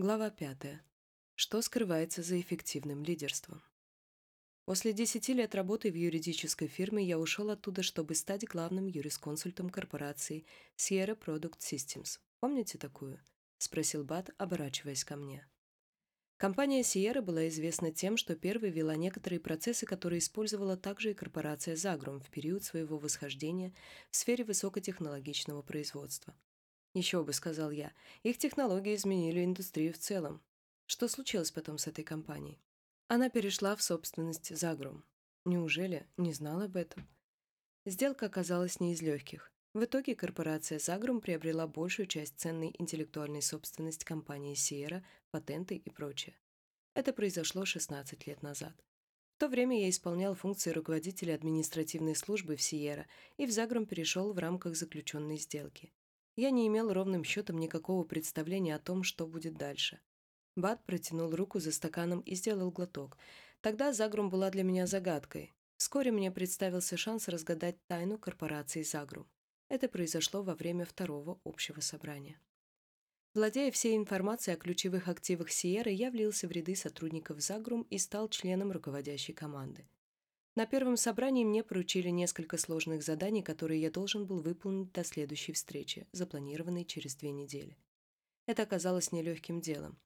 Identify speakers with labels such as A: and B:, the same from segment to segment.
A: Глава 5. Что скрывается за эффективным лидерством? После 10 лет работы в юридической фирме я ушел оттуда, чтобы стать главным юрисконсультом корпорации Sierra Product Systems. Помните такую? Спросил Бат, оборачиваясь ко мне. Компания Sierra была известна тем, что первой вела некоторые процессы, которые использовала также и корпорация Zagrum в период своего восхождения в сфере высокотехнологичного производства. «Еще бы», — сказал я, — «их технологии изменили индустрию в целом. Что случилось потом с этой компанией?» Она перешла в собственность Загрум. Неужели не знал об этом? Сделка оказалась не из легких. В итоге корпорация Загрум приобрела большую часть ценной интеллектуальной собственности компании Sierra, патенты и прочее. Это произошло 16 лет назад. В то время я исполнял функции руководителя административной службы в Sierra и в Загрум перешел в рамках заключенной сделки. Я не имел ровным счетом никакого представления о том, что будет дальше. Бат протянул руку за стаканом и сделал глоток. Тогда Загрум была для меня загадкой. Вскоре мне представился шанс разгадать тайну корпорации Загрум. Это произошло во время второго общего собрания. Владея всей информацией о ключевых активах Сиеры, я влился в ряды сотрудников Загрум и стал членом руководящей команды. На первом собрании мне поручили несколько сложных заданий, которые я должен был выполнить до следующей встречи, запланированной через две недели. Это оказалось нелегким делом.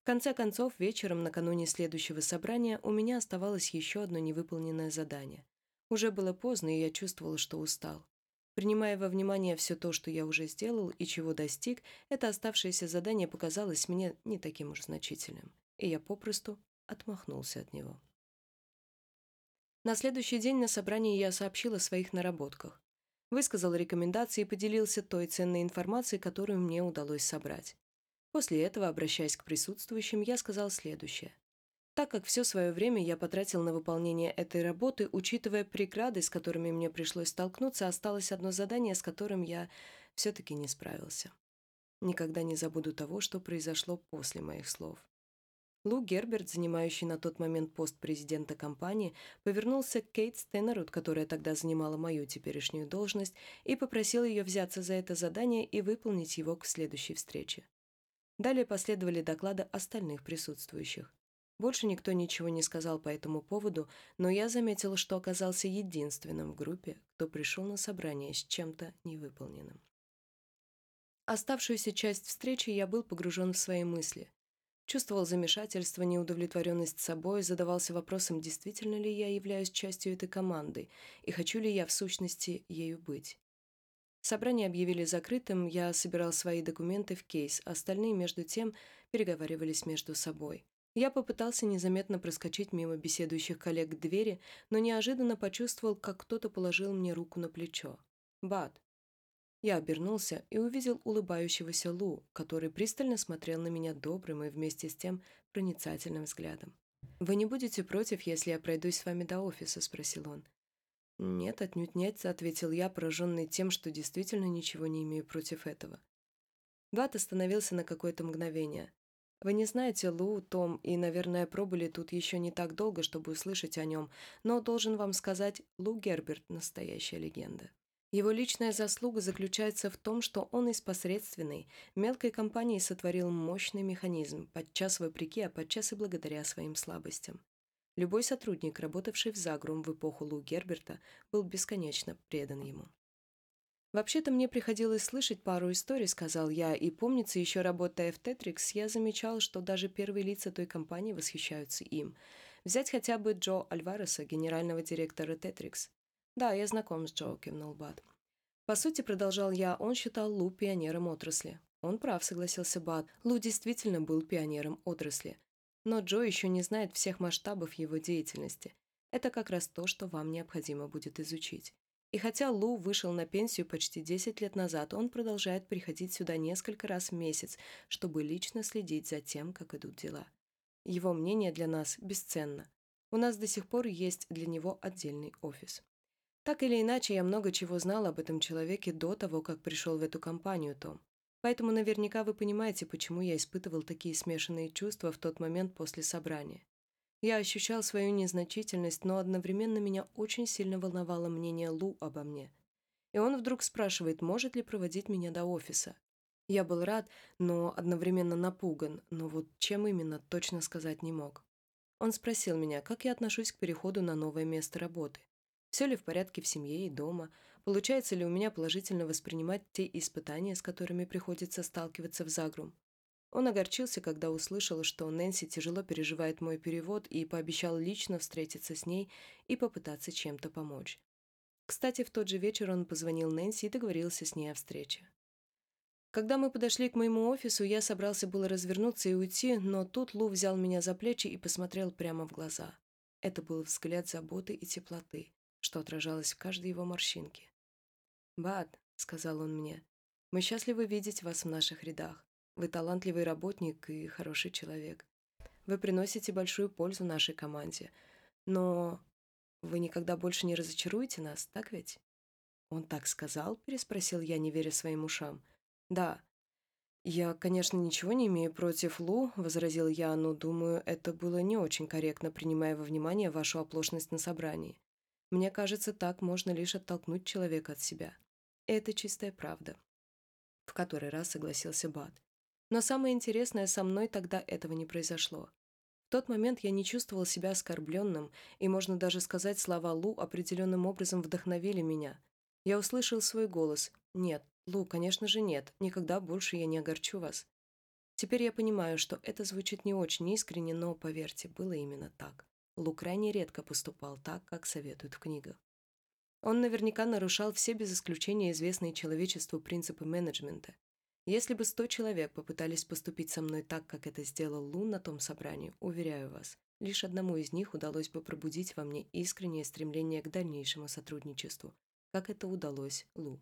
A: В конце концов, вечером накануне следующего собрания у меня оставалось еще одно невыполненное задание. Уже было поздно, и я чувствовал, что устал. Принимая во внимание все то, что я уже сделал и чего достиг, это оставшееся задание показалось мне не таким уж значительным, и я попросту отмахнулся от него. На следующий день на собрании я сообщил о своих наработках. Высказал рекомендации и поделился той ценной информацией, которую мне удалось собрать. После этого, обращаясь к присутствующим, я сказал следующее. Так как все свое время я потратил на выполнение этой работы, учитывая преграды, с которыми мне пришлось столкнуться, осталось одно задание, с которым я все-таки не справился. Никогда не забуду того, что произошло после моих слов. Лу Герберт, занимающий на тот момент пост президента компании, повернулся к Кейт Стеннерут, которая тогда занимала мою теперешнюю должность, и попросил ее взяться за это задание и выполнить его к следующей встрече. Далее последовали доклады остальных присутствующих. Больше никто ничего не сказал по этому поводу, но я заметила, что оказался единственным в группе, кто пришел на собрание с чем-то невыполненным. Оставшуюся часть встречи я был погружен в свои мысли. Чувствовал замешательство, неудовлетворенность собой, задавался вопросом, действительно ли я являюсь частью этой команды и хочу ли я в сущности ею быть. Собрание объявили закрытым, я собирал свои документы в кейс, остальные, между тем, переговаривались между собой. Я попытался незаметно проскочить мимо беседующих коллег к двери, но неожиданно почувствовал, как кто-то положил мне руку на плечо. «Бат, я обернулся и увидел улыбающегося Лу, который пристально смотрел на меня добрым и вместе с тем проницательным взглядом. «Вы не будете против, если я пройдусь с вами до офиса?» – спросил он. «Нет, отнюдь нет», – ответил я, пораженный тем, что действительно ничего не имею против этого. Бат остановился на какое-то мгновение. «Вы не знаете Лу, Том, и, наверное, пробыли тут еще не так долго, чтобы услышать о нем, но должен вам сказать, Лу Герберт – настоящая легенда». Его личная заслуга заключается в том, что он из посредственной, мелкой компании сотворил мощный механизм, подчас вопреки, а подчас и благодаря своим слабостям. Любой сотрудник, работавший в Загрум в эпоху Лу Герберта, был бесконечно предан ему. «Вообще-то мне приходилось слышать пару историй», — сказал я, и, помнится, еще работая в Тетрикс, я замечал, что даже первые лица той компании восхищаются им. Взять хотя бы Джо Альвареса, генерального директора Тетрикс. «Да, я знаком с Джо», — кивнул Бат. По сути, продолжал я, он считал Лу пионером отрасли. Он прав, согласился Бат. Лу действительно был пионером отрасли. Но Джо еще не знает всех масштабов его деятельности. Это как раз то, что вам необходимо будет изучить. И хотя Лу вышел на пенсию почти 10 лет назад, он продолжает приходить сюда несколько раз в месяц, чтобы лично следить за тем, как идут дела. Его мнение для нас бесценно. У нас до сих пор есть для него отдельный офис. Так или иначе, я много чего знал об этом человеке до того, как пришел в эту компанию, Том. Поэтому наверняка вы понимаете, почему я испытывал такие смешанные чувства в тот момент после собрания. Я ощущал свою незначительность, но одновременно меня очень сильно волновало мнение Лу обо мне. И он вдруг спрашивает, может ли проводить меня до офиса. Я был рад, но одновременно напуган, но вот чем именно, точно сказать не мог. Он спросил меня, как я отношусь к переходу на новое место работы. Все ли в порядке в семье и дома? Получается ли у меня положительно воспринимать те испытания, с которыми приходится сталкиваться в Загрум? Он огорчился, когда услышал, что Нэнси тяжело переживает мой перевод и пообещал лично встретиться с ней и попытаться чем-то помочь. Кстати, в тот же вечер он позвонил Нэнси и договорился с ней о встрече. Когда мы подошли к моему офису, я собрался было развернуться и уйти, но тут Лу взял меня за плечи и посмотрел прямо в глаза. Это был взгляд заботы и теплоты, что отражалось в каждой его морщинке. «Бат», — сказал он мне, — «мы счастливы видеть вас в наших рядах. Вы талантливый работник и хороший человек. Вы приносите большую пользу нашей команде. Но вы никогда больше не разочаруете нас, так ведь?» «Он так сказал?» – переспросил я, не веря своим ушам. «Да». «Я, конечно, ничего не имею против Лу», – возразил я, «но, думаю, это было не очень корректно, принимая во внимание вашу оплошность на собрании. Мне кажется, так можно лишь оттолкнуть человека от себя. Это чистая правда». В который раз согласился Бат. Но самое интересное, со мной тогда этого не произошло. В тот момент я не чувствовал себя оскорбленным, и, можно даже сказать, слова Лу определенным образом вдохновили меня. Я услышал свой голос. «Нет, Лу, конечно же нет, никогда больше я не огорчу вас». Теперь я понимаю, что это звучит не очень искренне, но, поверьте, было именно так. Лу крайне редко поступал так, как советуют в книгах. Он наверняка нарушал все без исключения известные человечеству принципы менеджмента, если бы сто человек попытались поступить со мной так, как это сделал Лу на том собрании, уверяю вас, лишь одному из них удалось бы пробудить во мне искреннее стремление к дальнейшему сотрудничеству, как это удалось Лу.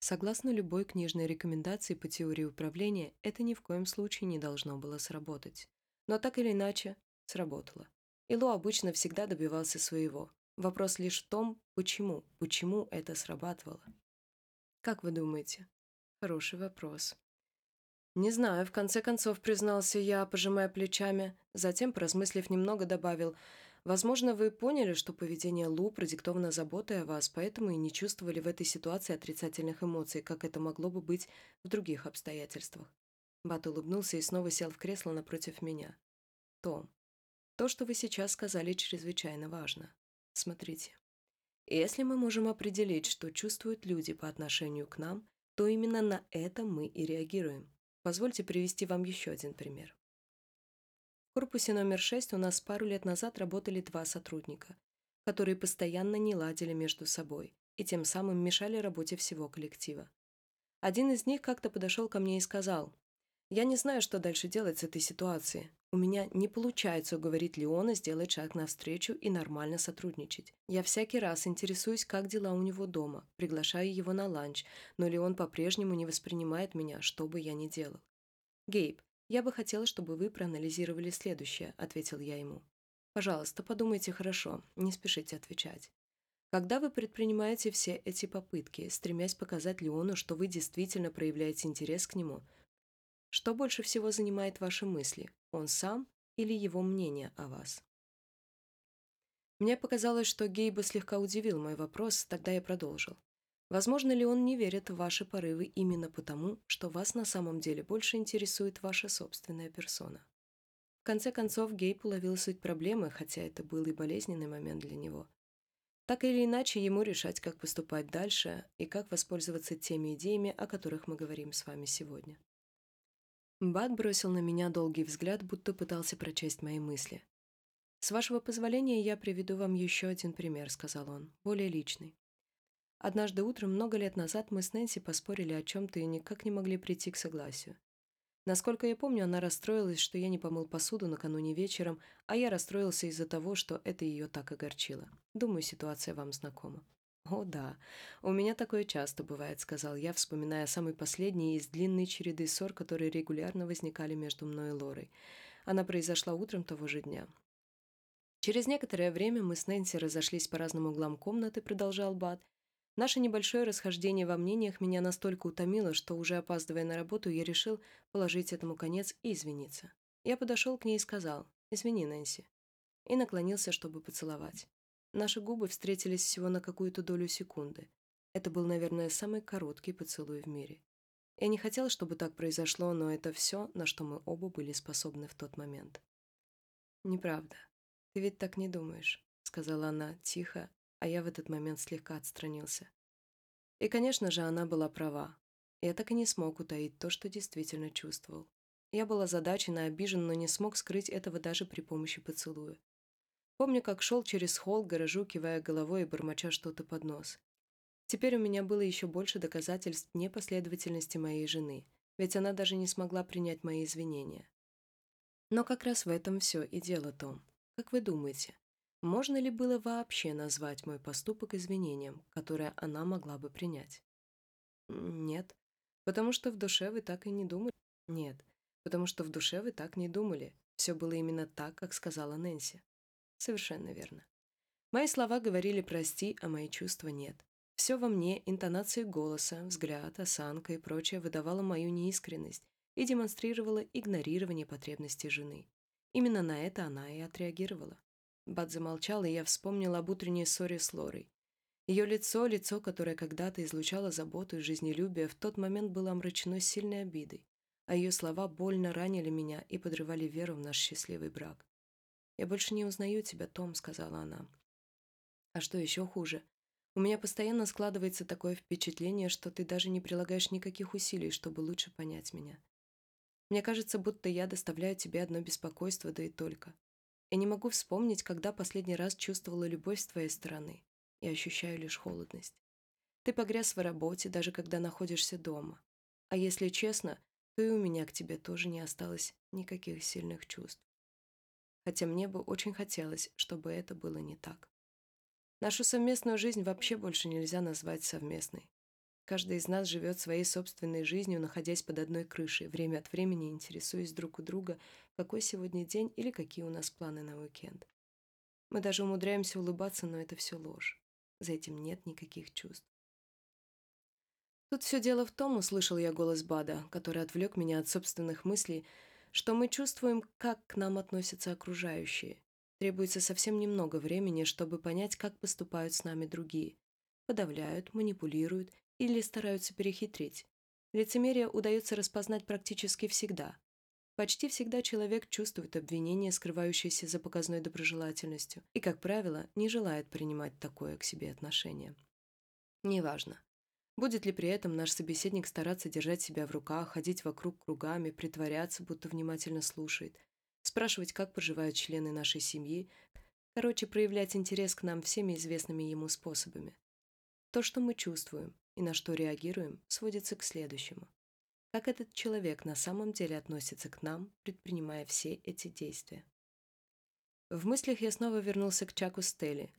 A: Согласно любой книжной рекомендации по теории управления, это ни в коем случае не должно было сработать. Но так или иначе, сработало. И Лу обычно всегда добивался своего. Вопрос лишь в том, почему, почему это срабатывало. Как вы думаете, Хороший вопрос. Не знаю, в конце концов признался я, пожимая плечами. Затем, поразмыслив немного, добавил, «Возможно, вы поняли, что поведение Лу продиктовано заботой о вас, поэтому и не чувствовали в этой ситуации отрицательных эмоций, как это могло бы быть в других обстоятельствах». Бат улыбнулся и снова сел в кресло напротив меня. «Том, то, что вы сейчас сказали, чрезвычайно важно. Смотрите. Если мы можем определить, что чувствуют люди по отношению к нам – то именно на это мы и реагируем. Позвольте привести вам еще один пример. В корпусе номер 6 у нас пару лет назад работали два сотрудника, которые постоянно не ладили между собой и тем самым мешали работе всего коллектива. Один из них как-то подошел ко мне и сказал, «Я не знаю, что дальше делать с этой ситуацией. У меня не получается уговорить Леона сделать шаг навстречу и нормально сотрудничать. Я всякий раз интересуюсь, как дела у него дома, приглашаю его на ланч, но Леон по-прежнему не воспринимает меня, что бы я ни делал. «Гейб, я бы хотела, чтобы вы проанализировали следующее», — ответил я ему. «Пожалуйста, подумайте хорошо, не спешите отвечать. Когда вы предпринимаете все эти попытки, стремясь показать Леону, что вы действительно проявляете интерес к нему, что больше всего занимает ваши мысли, он сам или его мнение о вас? Мне показалось, что Гейба слегка удивил мой вопрос, тогда я продолжил. Возможно ли он не верит в ваши порывы именно потому, что вас на самом деле больше интересует ваша собственная персона? В конце концов, Гейб уловил суть проблемы, хотя это был и болезненный момент для него. Так или иначе, ему решать, как поступать дальше и как воспользоваться теми идеями, о которых мы говорим с вами сегодня. Бат бросил на меня долгий взгляд, будто пытался прочесть мои мысли. «С вашего позволения я приведу вам еще один пример», — сказал он, — «более личный. Однажды утром, много лет назад, мы с Нэнси поспорили о чем-то и никак не могли прийти к согласию. Насколько я помню, она расстроилась, что я не помыл посуду накануне вечером, а я расстроился из-за того, что это ее так огорчило. Думаю, ситуация вам знакома. «О, да, у меня такое часто бывает», — сказал я, вспоминая самый последний из длинной череды ссор, которые регулярно возникали между мной и Лорой. Она произошла утром того же дня. Через некоторое время мы с Нэнси разошлись по разным углам комнаты, продолжал Бат. Наше небольшое расхождение во мнениях меня настолько утомило, что, уже опаздывая на работу, я решил положить этому конец и извиниться. Я подошел к ней и сказал «Извини, Нэнси», и наклонился, чтобы поцеловать. Наши губы встретились всего на какую-то долю секунды. Это был, наверное, самый короткий поцелуй в мире. Я не хотела, чтобы так произошло, но это все, на что мы оба были способны в тот момент. «Неправда. Ты ведь так не думаешь», — сказала она тихо, а я в этот момент слегка отстранился. И, конечно же, она была права. Я так и не смог утаить то, что действительно чувствовал. Я был озадачен и обижен, но не смог скрыть этого даже при помощи поцелуя. Помню, как шел через холл гаражу, кивая головой и бормоча что-то под нос. Теперь у меня было еще больше доказательств непоследовательности моей жены, ведь она даже не смогла принять мои извинения. Но как раз в этом все и дело, Том. Как вы думаете, можно ли было вообще назвать мой поступок извинением, которое она могла бы принять? Нет, потому что в душе вы так и не думали. Нет, потому что в душе вы так не думали. Все было именно так, как сказала Нэнси. Совершенно верно. Мои слова говорили «прости», а мои чувства нет. Все во мне, интонации голоса, взгляд, осанка и прочее выдавало мою неискренность и демонстрировало игнорирование потребностей жены. Именно на это она и отреагировала. Бат замолчал, и я вспомнила об утренней ссоре с Лорой. Ее лицо, лицо, которое когда-то излучало заботу и жизнелюбие, в тот момент было омрачено сильной обидой, а ее слова больно ранили меня и подрывали веру в наш счастливый брак. «Я больше не узнаю тебя, Том», — сказала она. «А что еще хуже? У меня постоянно складывается такое впечатление, что ты даже не прилагаешь никаких усилий, чтобы лучше понять меня. Мне кажется, будто я доставляю тебе одно беспокойство, да и только. Я не могу вспомнить, когда последний раз чувствовала любовь с твоей стороны. И ощущаю лишь холодность. Ты погряз в работе, даже когда находишься дома. А если честно, то и у меня к тебе тоже не осталось никаких сильных чувств хотя мне бы очень хотелось, чтобы это было не так. Нашу совместную жизнь вообще больше нельзя назвать совместной. Каждый из нас живет своей собственной жизнью, находясь под одной крышей, время от времени интересуясь друг у друга, какой сегодня день или какие у нас планы на уикенд. Мы даже умудряемся улыбаться, но это все ложь. За этим нет никаких чувств. Тут все дело в том, услышал я голос Бада, который отвлек меня от собственных мыслей, что мы чувствуем, как к нам относятся окружающие. Требуется совсем немного времени, чтобы понять, как поступают с нами другие. Подавляют, манипулируют или стараются перехитрить. Лицемерие удается распознать практически всегда. Почти всегда человек чувствует обвинение, скрывающееся за показной доброжелательностью, и, как правило, не желает принимать такое к себе отношение. Неважно, Будет ли при этом наш собеседник стараться держать себя в руках, ходить вокруг кругами, притворяться, будто внимательно слушает, спрашивать, как поживают члены нашей семьи, короче, проявлять интерес к нам всеми известными ему способами. То, что мы чувствуем и на что реагируем, сводится к следующему. Как этот человек на самом деле относится к нам, предпринимая все эти действия? В мыслях я снова вернулся к Чаку Стелли,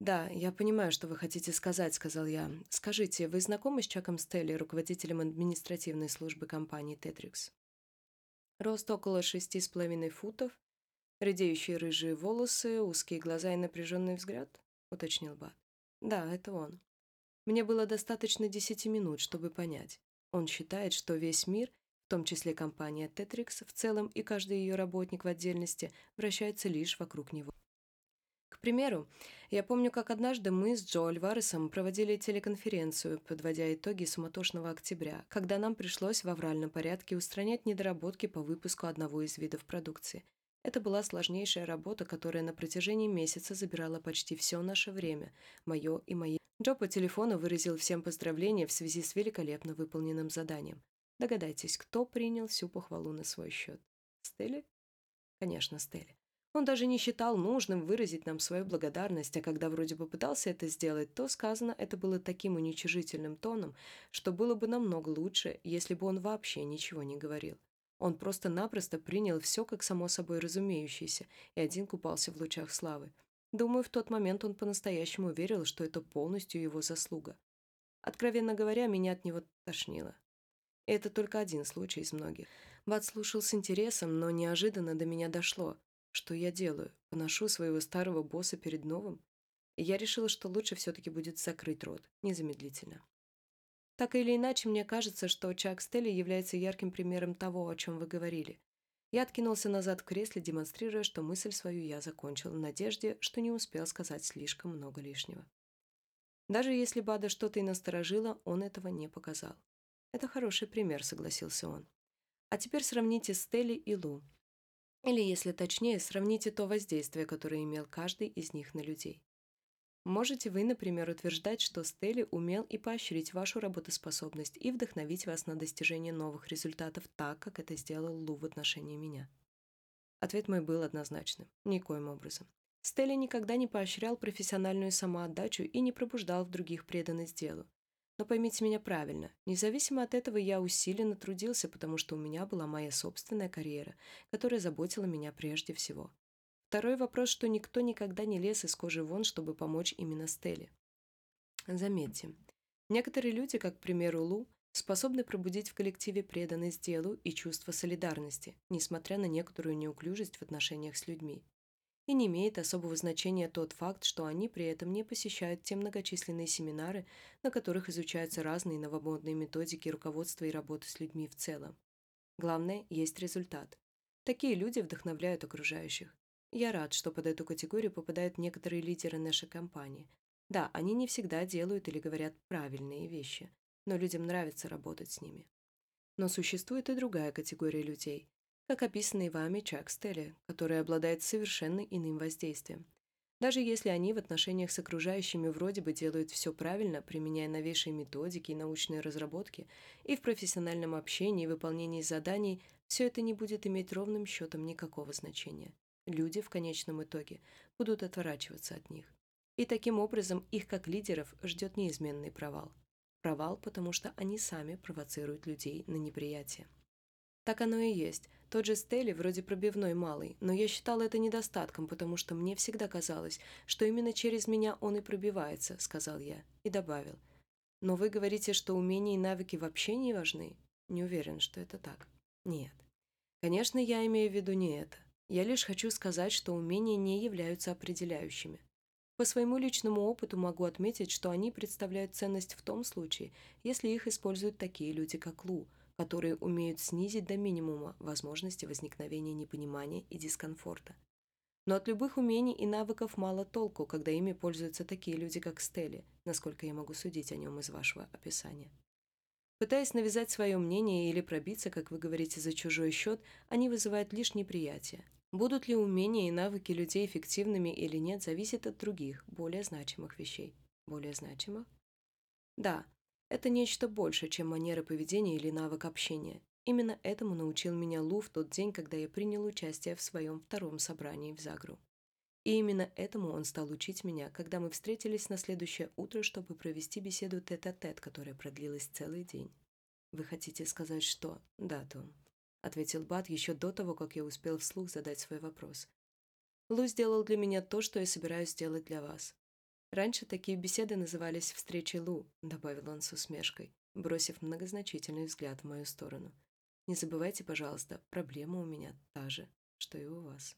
A: «Да, я понимаю, что вы хотите сказать», — сказал я. «Скажите, вы знакомы с Чаком Стелли, руководителем административной службы компании «Тетрикс»?» Рост около шести с половиной футов, редеющие рыжие волосы, узкие глаза и напряженный взгляд, — уточнил Бат. «Да, это он. Мне было достаточно десяти минут, чтобы понять. Он считает, что весь мир, в том числе компания «Тетрикс» в целом и каждый ее работник в отдельности, вращается лишь вокруг него. К примеру, я помню, как однажды мы с Джо Альваресом проводили телеконференцию, подводя итоги суматошного октября, когда нам пришлось в авральном порядке устранять недоработки по выпуску одного из видов продукции. Это была сложнейшая работа, которая на протяжении месяца забирала почти все наше время, мое и мои. Джо по телефону выразил всем поздравления в связи с великолепно выполненным заданием. Догадайтесь, кто принял всю похвалу на свой счет? Стелли? Конечно, Стелли. Он даже не считал нужным выразить нам свою благодарность, а когда вроде бы пытался это сделать, то сказано это было таким уничижительным тоном, что было бы намного лучше, если бы он вообще ничего не говорил. Он просто-напросто принял все как само собой разумеющееся, и один купался в лучах славы. Думаю, в тот момент он по-настоящему верил, что это полностью его заслуга. Откровенно говоря, меня от него тошнило. Это только один случай из многих. Бат слушал с интересом, но неожиданно до меня дошло. Что я делаю? Поношу своего старого босса перед новым? И я решила, что лучше все-таки будет закрыть рот, незамедлительно. Так или иначе, мне кажется, что Чак Стелли является ярким примером того, о чем вы говорили. Я откинулся назад в кресле, демонстрируя, что мысль свою я закончил в надежде, что не успел сказать слишком много лишнего. Даже если Бада что-то и насторожила, он этого не показал. Это хороший пример, согласился он. А теперь сравните Стелли и Лу. Или, если точнее, сравните то воздействие, которое имел каждый из них на людей. Можете вы, например, утверждать, что Стелли умел и поощрить вашу работоспособность и вдохновить вас на достижение новых результатов так, как это сделал Лу в отношении меня? Ответ мой был однозначным. Никоим образом. Стелли никогда не поощрял профессиональную самоотдачу и не пробуждал в других преданность делу. Но поймите меня правильно, независимо от этого я усиленно трудился, потому что у меня была моя собственная карьера, которая заботила меня прежде всего. Второй вопрос, что никто никогда не лез из кожи вон, чтобы помочь именно Стелле. Заметьте, некоторые люди, как, к примеру, Лу, способны пробудить в коллективе преданность делу и чувство солидарности, несмотря на некоторую неуклюжесть в отношениях с людьми. И не имеет особого значения тот факт, что они при этом не посещают те многочисленные семинары, на которых изучаются разные новомодные методики руководства и работы с людьми в целом. Главное, есть результат. Такие люди вдохновляют окружающих. Я рад, что под эту категорию попадают некоторые лидеры нашей компании. Да, они не всегда делают или говорят правильные вещи, но людям нравится работать с ними. Но существует и другая категория людей, как описанный вами Чак Стелли, который обладает совершенно иным воздействием. Даже если они в отношениях с окружающими вроде бы делают все правильно, применяя новейшие методики и научные разработки, и в профессиональном общении и выполнении заданий, все это не будет иметь ровным счетом никакого значения люди в конечном итоге будут отворачиваться от них. И таким образом их как лидеров ждет неизменный провал. Провал, потому что они сами провоцируют людей на неприятие. Так оно и есть. Тот же Стелли вроде пробивной малый, но я считал это недостатком, потому что мне всегда казалось, что именно через меня он и пробивается, сказал я, и добавил. Но вы говорите, что умения и навыки вообще не важны? Не уверен, что это так. Нет. Конечно, я имею в виду не это. Я лишь хочу сказать, что умения не являются определяющими. По своему личному опыту могу отметить, что они представляют ценность в том случае, если их используют такие люди, как Лу, которые умеют снизить до минимума возможности возникновения непонимания и дискомфорта. Но от любых умений и навыков мало толку, когда ими пользуются такие люди, как Стелли, насколько я могу судить о нем из вашего описания. Пытаясь навязать свое мнение или пробиться, как вы говорите, за чужой счет, они вызывают лишь неприятие. Будут ли умения и навыки людей эффективными или нет, зависит от других, более значимых вещей. Более значимых? Да, это нечто большее, чем манера поведения или навык общения. Именно этому научил меня Лу в тот день, когда я принял участие в своем втором собрании в Загру. И именно этому он стал учить меня, когда мы встретились на следующее утро, чтобы провести беседу тет-а-тет, -тет, которая продлилась целый день. Вы хотите сказать, что... Да, Том. — ответил Бат еще до того, как я успел вслух задать свой вопрос. «Лу сделал для меня то, что я собираюсь сделать для вас. Раньше такие беседы назывались «встречей Лу», — добавил он с усмешкой, бросив многозначительный взгляд в мою сторону. «Не забывайте, пожалуйста, проблема у меня та же, что и у вас».